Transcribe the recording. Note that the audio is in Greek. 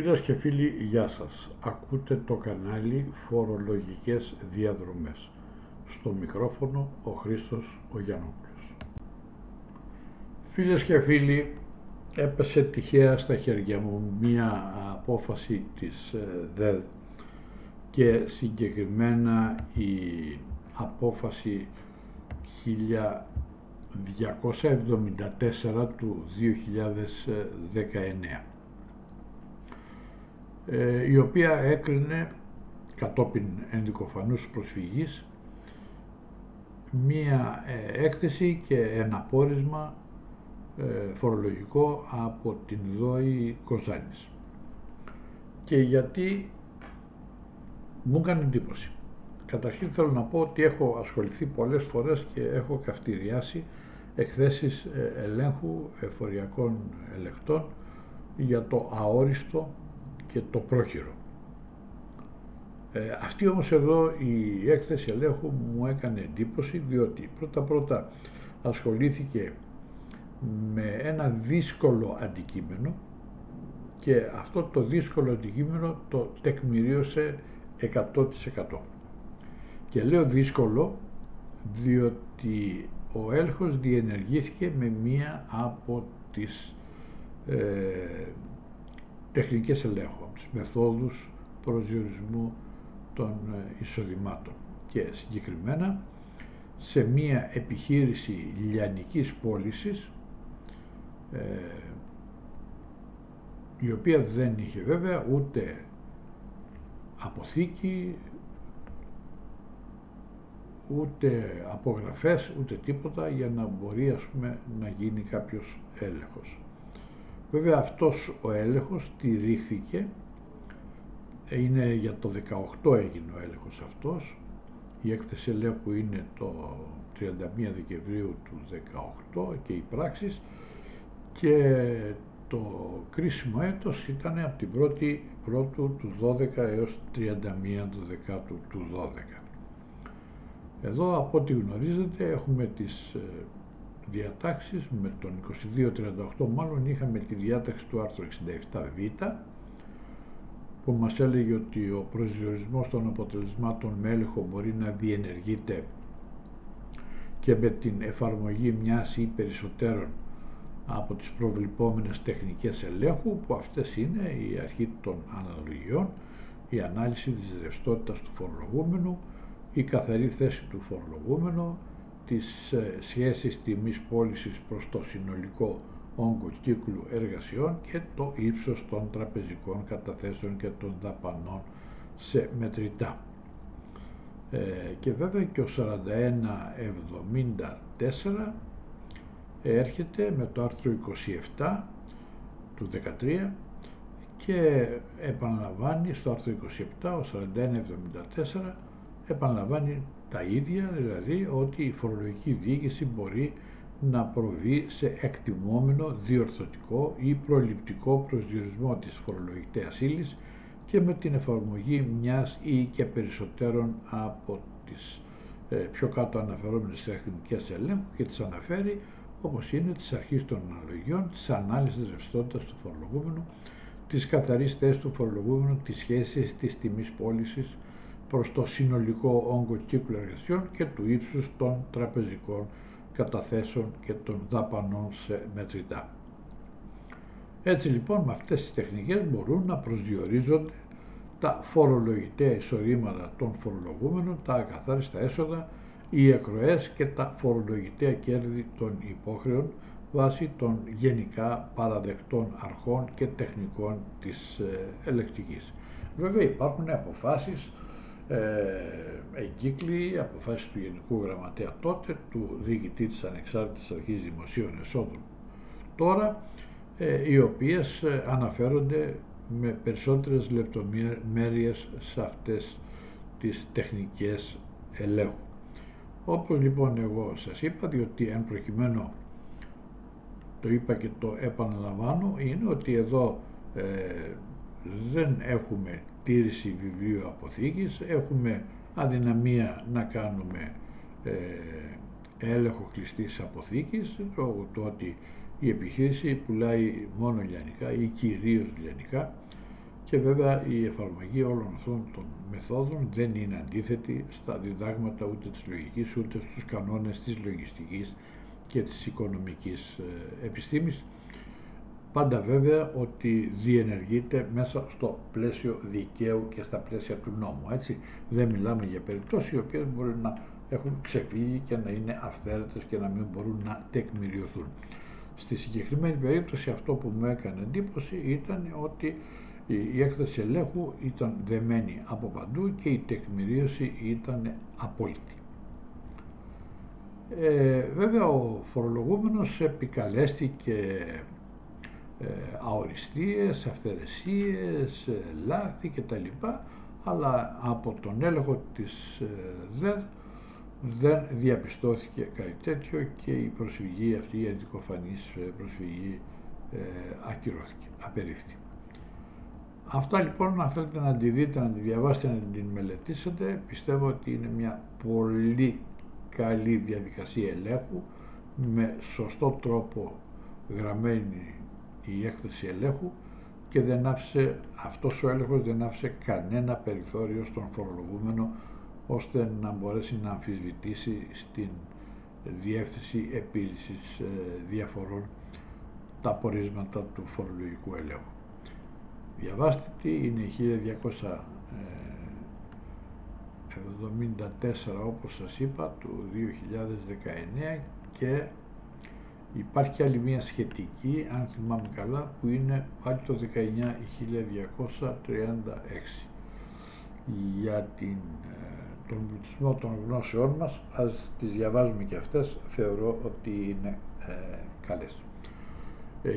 Φίλες και φίλοι, γεια σας. Ακούτε το κανάλι Φορολογικές Διαδρομές. Στο μικρόφωνο ο Χρήστος ο Γιαννόπουλος. Φίλες και φίλοι, έπεσε τυχαία στα χέρια μου μία απόφαση της ε, ΔΕΔ και συγκεκριμένα η απόφαση 1274 του 2019 ε, η οποία έκρινε κατόπιν ενδικοφανούς προσφυγής μία ε, έκθεση και ένα πόρισμα ε, φορολογικό από την ΔΟΗ Κοζάνης. Και γιατί μου έκανε εντύπωση. Καταρχήν θέλω να πω ότι έχω ασχοληθεί πολλές φορές και έχω καυτηριάσει εκθέσεις ελέγχου εφοριακών ελεκτών για το αόριστο και το πρόχειρο. Ε, αυτή όμως εδώ η έκθεση ελέγχου μου έκανε εντύπωση διότι πρώτα πρώτα ασχολήθηκε με ένα δύσκολο αντικείμενο και αυτό το δύσκολο αντικείμενο το τεκμηρίωσε 100%. Και λέω δύσκολο διότι ο έλεγχος διενεργήθηκε με μία από τις ε, τεχνικές ελέγχους, τις μεθόδους προσδιορισμού των ε, εισοδημάτων και συγκεκριμένα σε μία επιχείρηση λιανικής πώλησης ε, η οποία δεν είχε βέβαια ούτε αποθήκη ούτε απογραφές ούτε τίποτα για να μπορεί ας πούμε να γίνει κάποιος έλεγχος. Βέβαια αυτός ο έλεγχος στηρίχθηκε, είναι για το 18 έγινε ο έλεγχος αυτός, η έκθεση ελέγχου είναι το 31 Δεκεμβρίου του 18 και οι πράξεις. Και το κρίσιμο έτος ήταν από την 1η Πρώτου του 12 έως 31 του Δεκάτου του 12. Εδώ από ό,τι γνωρίζετε έχουμε τις ε, διατάξεις με τον 2238 μάλλον είχαμε τη διάταξη του άρθρου 67β που μας έλεγε ότι ο προσδιορισμός των αποτελεσμάτων με έλεγχο μπορεί να διενεργείται και με την εφαρμογή μιας ή περισσότερων από τις προβληπόμενες τεχνικές ελέγχου που αυτές είναι η αρχή των αναλογιών, η ανάλυση της ρευστότητας του φορολογούμενου, η καθαρή θέση του φορολογούμενου, τις ε, σχέσεις τιμής πώλησης προς το συνολικό όγκο κύκλου εργασιών και το ύψος των τραπεζικών καταθέσεων και των δαπανών σε μετρητά. Ε, και βέβαια και ο 4174 έρχεται με το άρθρο 27 του 13 και επαναλαμβάνει στο άρθρο 27 ο 4174 επαναλαμβάνει τα ίδια, δηλαδή ότι η φορολογική διοίκηση μπορεί να προβεί σε εκτιμόμενο, διορθωτικό ή προληπτικό προσδιορισμό της φορολογητέας ύλης και με την εφαρμογή μιας ή και περισσότερων από τις ε, πιο κάτω αναφερόμενες τεχνικές ελέγχου και τις αναφέρει όπως είναι της αρχής των αναλογιών, της ανάλυσης ρευστότητας του φορολογούμενου, της καθαρής θέσης του φορολογούμενου, της σχέσης της τιμής πώλησης, προς το συνολικό όγκο κύκλου εργασιών και του ύψους των τραπεζικών καταθέσεων και των δαπανών σε μετρητά. Έτσι λοιπόν με αυτές τις τεχνικές μπορούν να προσδιορίζονται τα φορολογητέα εισοδήματα των φορολογούμενων, τα ακαθάριστα έσοδα, οι εκροές και τα φορολογητέα κέρδη των υπόχρεων βάσει των γενικά παραδεκτών αρχών και τεχνικών της ε, ελεκτικής. Βέβαια υπάρχουν αποφάσεις ε, εγκύκλοι, αποφάσεις του Γενικού Γραμματέα τότε, του διοικητή της Ανεξάρτητης Αρχής Δημοσίων Εσόδων τώρα, ε, οι οποίες ε, αναφέρονται με περισσότερες λεπτομέρειες σε αυτές τις τεχνικές ελέγχου. Όπως λοιπόν εγώ σας είπα, διότι εν προκειμένου το είπα και το επαναλαμβάνω, είναι ότι εδώ δεν έχουμε τήρηση βιβλίου αποθήκης, έχουμε αδυναμία να κάνουμε ε, έλεγχο κλειστής αποθήκης λόγω του ότι η επιχείρηση πουλάει μόνο λιανικά ή κυρίως λιανικά. Και βέβαια η εφαρμογή όλων αυτών των μεθόδων δεν είναι αντίθετη στα διδάγματα ούτε της λογικής ούτε στους κανόνες της λογιστικής και της οικονομικής ε, επιστήμης πάντα βέβαια ότι διενεργείται μέσα στο πλαίσιο δικαίου και στα πλαίσια του νόμου. Έτσι. Δεν μιλάμε για περιπτώσεις οι οποίες μπορεί να έχουν ξεφύγει και να είναι αυθαίρετες και να μην μπορούν να τεκμηριωθούν. Στη συγκεκριμένη περίπτωση αυτό που μου έκανε εντύπωση ήταν ότι η έκθεση ελέγχου ήταν δεμένη από παντού και η τεκμηρίωση ήταν απόλυτη. Ε, βέβαια ο φορολογούμενος επικαλέστηκε ε, αοριστείες, αυθαιρεσίες, ε, λάθη κτλ. Αλλά από τον έλεγχο της ε, ΔΕΔ δεν διαπιστώθηκε κάτι τέτοιο και η προσφυγή αυτή, η αντικοφανής προσφυγή ακυρώθηκε, απερίφθη. Αυτά λοιπόν, αν θέλετε να τη δείτε, να τη διαβάσετε, να την μελετήσετε, πιστεύω ότι είναι μια πολύ καλή διαδικασία ελέγχου, με σωστό τρόπο γραμμένη η έκθεση ελέγχου και δεν άφησε, αυτός ο έλεγχος δεν άφησε κανένα περιθώριο στον φορολογούμενο ώστε να μπορέσει να αμφισβητήσει στην διεύθυνση επίλυσης ε, διαφορών τα πορίσματα του φορολογικού ελέγχου. Διαβάστε τι, είναι 1274 όπως σας είπα του 2019 και Υπάρχει άλλη μία σχετική, αν θυμάμαι καλά, που είναι πάλι το 19.236 για την, ε, τον πλουτισμό των γνώσεών μας, ας τις διαβάζουμε και αυτές, θεωρώ ότι είναι ε, καλές. Ε,